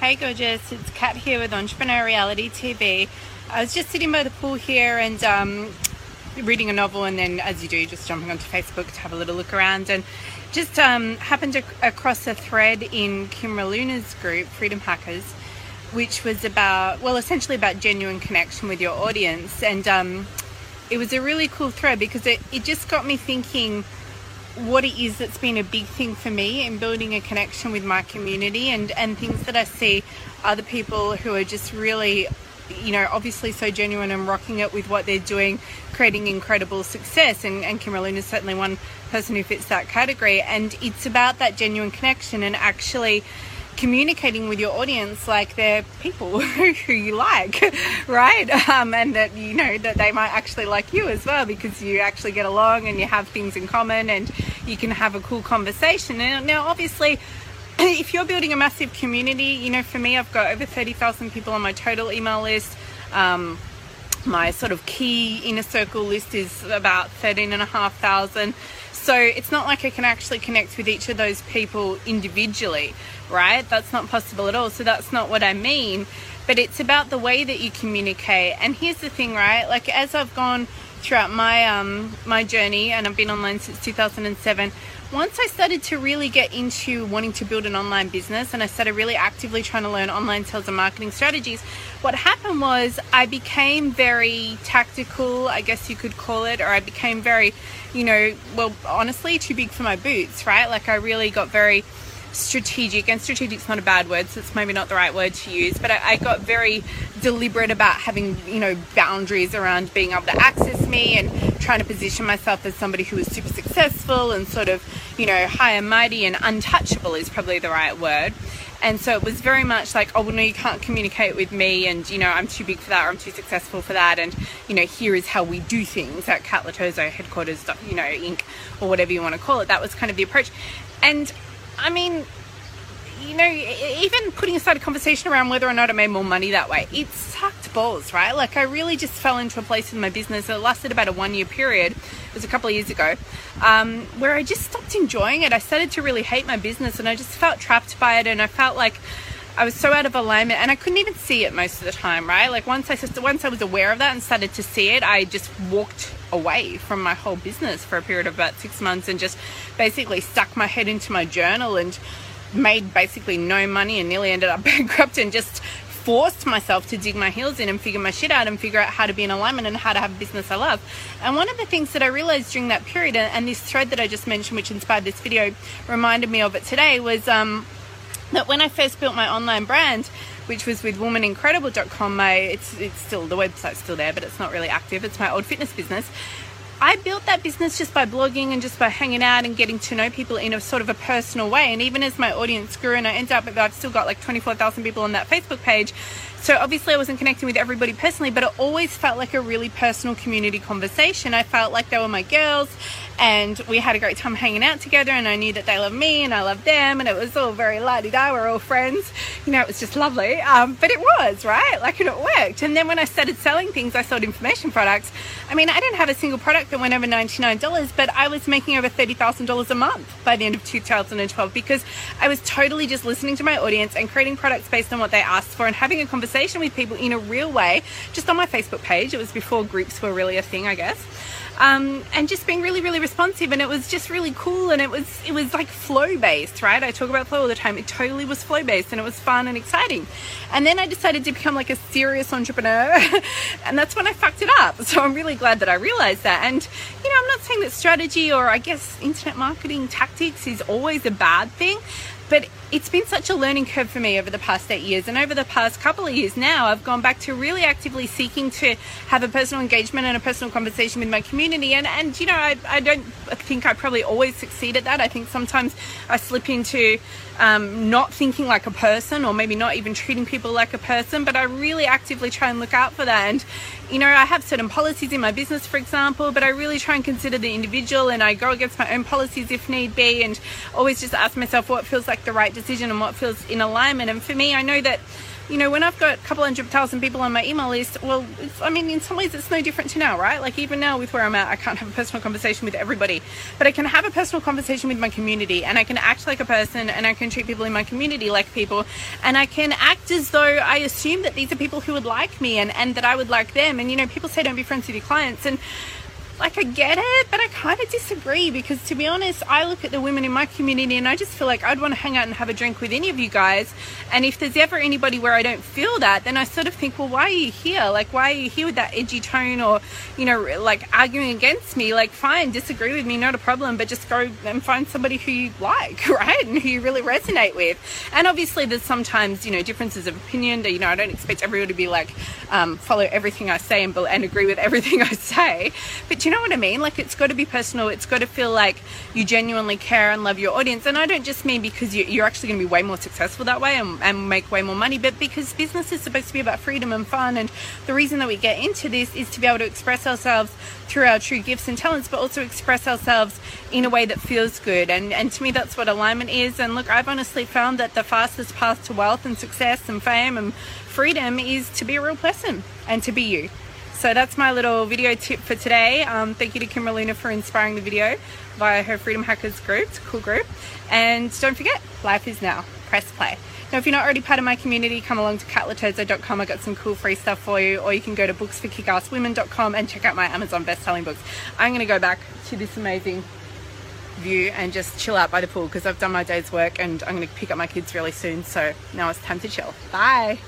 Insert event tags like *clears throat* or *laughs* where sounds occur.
Hey gorgeous, it's Kat here with Entrepreneur Reality TV. I was just sitting by the pool here and um, reading a novel, and then, as you do, just jumping onto Facebook to have a little look around, and just um, happened to, across a thread in Kim Luna's group, Freedom Hackers, which was about, well, essentially about genuine connection with your audience, and um, it was a really cool thread because it, it just got me thinking what it is that's been a big thing for me in building a connection with my community and, and things that I see other people who are just really, you know, obviously so genuine and rocking it with what they're doing, creating incredible success. And, and Kim Luna is certainly one person who fits that category. And it's about that genuine connection and actually communicating with your audience like they're people *laughs* who you like, *laughs* right? Um, and that you know that they might actually like you as well because you actually get along and you have things in common and you can have a cool conversation. And now, obviously, *clears throat* if you're building a massive community, you know, for me, I've got over 30,000 people on my total email list. Um, my sort of key inner circle list is about 13,500. So it's not like I can actually connect with each of those people individually, right? That's not possible at all. So that's not what I mean. But it's about the way that you communicate. And here's the thing, right? Like as I've gone throughout my um my journey and I've been online since 2007 once I started to really get into wanting to build an online business and I started really actively trying to learn online sales and marketing strategies, what happened was I became very tactical, I guess you could call it, or I became very, you know, well, honestly, too big for my boots, right? Like I really got very strategic, and strategic's not a bad word, so it's maybe not the right word to use, but I, I, got very deliberate about having, you know, boundaries around being able to access me and trying to position myself as somebody who was super successful and sort of, you know, high and mighty and untouchable is probably the right word. And so it was very much like, oh, well, no, you can't communicate with me, and you know, I'm too big for that, or I'm too successful for that, and you know, here is how we do things at Kat Loterzo headquarters, you know, Inc. or whatever you want to call it. That was kind of the approach. And I mean, you know, even putting aside a conversation around whether or not I made more money that way, it sucked balls, right? Like, I really just fell into a place in my business. It lasted about a one year period. It was a couple of years ago, um, where I just stopped enjoying it. I started to really hate my business and I just felt trapped by it. And I felt like I was so out of alignment and I couldn't even see it most of the time, right? Like, once I, once I was aware of that and started to see it, I just walked away from my whole business for a period of about six months and just basically stuck my head into my journal and made basically no money and nearly ended up *laughs* bankrupt and just forced myself to dig my heels in and figure my shit out and figure out how to be in alignment and how to have a business I love. And one of the things that I realized during that period, and this thread that I just mentioned, which inspired this video, reminded me of it today, was um, that when I first built my online brand, which was with womanincredible.com, it's it's still the website's still there, but it's not really active. It's my old fitness business. I built that business just by blogging and just by hanging out and getting to know people in a sort of a personal way. And even as my audience grew, and I ended up, I've still got like 24,000 people on that Facebook page. So obviously, I wasn't connecting with everybody personally, but it always felt like a really personal community conversation. I felt like they were my girls, and we had a great time hanging out together. And I knew that they loved me, and I loved them, and it was all very lighty da. We're all friends, you know. It was just lovely, um, but it was right, like, and it worked. And then when I started selling things, I sold information products. I mean, I didn't have a single product that went over ninety nine dollars, but I was making over thirty thousand dollars a month by the end of two thousand and twelve because I was totally just listening to my audience and creating products based on what they asked for and having a conversation with people in a real way, just on my Facebook page. It was before groups were really a thing, I guess. Um, and just being really, really responsive, and it was just really cool, and it was it was like flow based, right? I talk about flow all the time. It totally was flow based, and it was fun and exciting. And then I decided to become like a serious entrepreneur, *laughs* and that's when I fucked it up. So I'm really glad that I realized that. And you know, I'm not saying that strategy or I guess internet marketing tactics is always a bad thing, but it's been such a learning curve for me over the past eight years. And over the past couple of years now, I've gone back to really actively seeking to have a personal engagement and a personal conversation with my community. And, and you know, I, I don't think I probably always succeed at that. I think sometimes I slip into um, not thinking like a person or maybe not even treating people like a person, but I really actively try and look out for that. And, you know, I have certain policies in my business, for example, but I really try and consider the individual and I go against my own policies if need be and always just ask myself what feels like the right decision and what feels in alignment. And for me, I know that you know, when I've got a couple hundred thousand people on my email list, well, I mean, in some ways it's no different to now, right? Like, even now with where I'm at, I can't have a personal conversation with everybody, but I can have a personal conversation with my community and I can act like a person and I can treat people in my community like people and I can act as though I assume that these are people who would like me and, and that I would like them. And, you know, people say don't be friends with your clients. And, like I get it, but I kind of disagree because to be honest, I look at the women in my community and I just feel like I'd want to hang out and have a drink with any of you guys. And if there's ever anybody where I don't feel that, then I sort of think, well, why are you here? Like, why are you here with that edgy tone or, you know, like arguing against me? Like, fine, disagree with me, not a problem, but just go and find somebody who you like, *laughs* right? And who you really resonate with. And obviously, there's sometimes, you know, differences of opinion. You know, I don't expect everyone to be like, um, follow everything I say and, and agree with everything *laughs* I say. But you know what I mean? Like it's got to be personal. It's got to feel like you genuinely care and love your audience. And I don't just mean because you, are actually going to be way more successful that way and, and make way more money, but because business is supposed to be about freedom and fun. And the reason that we get into this is to be able to express ourselves through our true gifts and talents, but also express ourselves in a way that feels good. And, and to me, that's what alignment is. And look, I've honestly found that the fastest path to wealth and success and fame and freedom is to be a real person and to be you. So that's my little video tip for today. Um, thank you to Kim Luna for inspiring the video via her Freedom Hackers group. It's a cool group. And don't forget, life is now. Press play. Now, if you're not already part of my community, come along to katloterzo.com. I got some cool free stuff for you. Or you can go to booksforkickasswomen.com and check out my Amazon best-selling books. I'm going to go back to this amazing view and just chill out by the pool because I've done my day's work and I'm going to pick up my kids really soon. So now it's time to chill. Bye.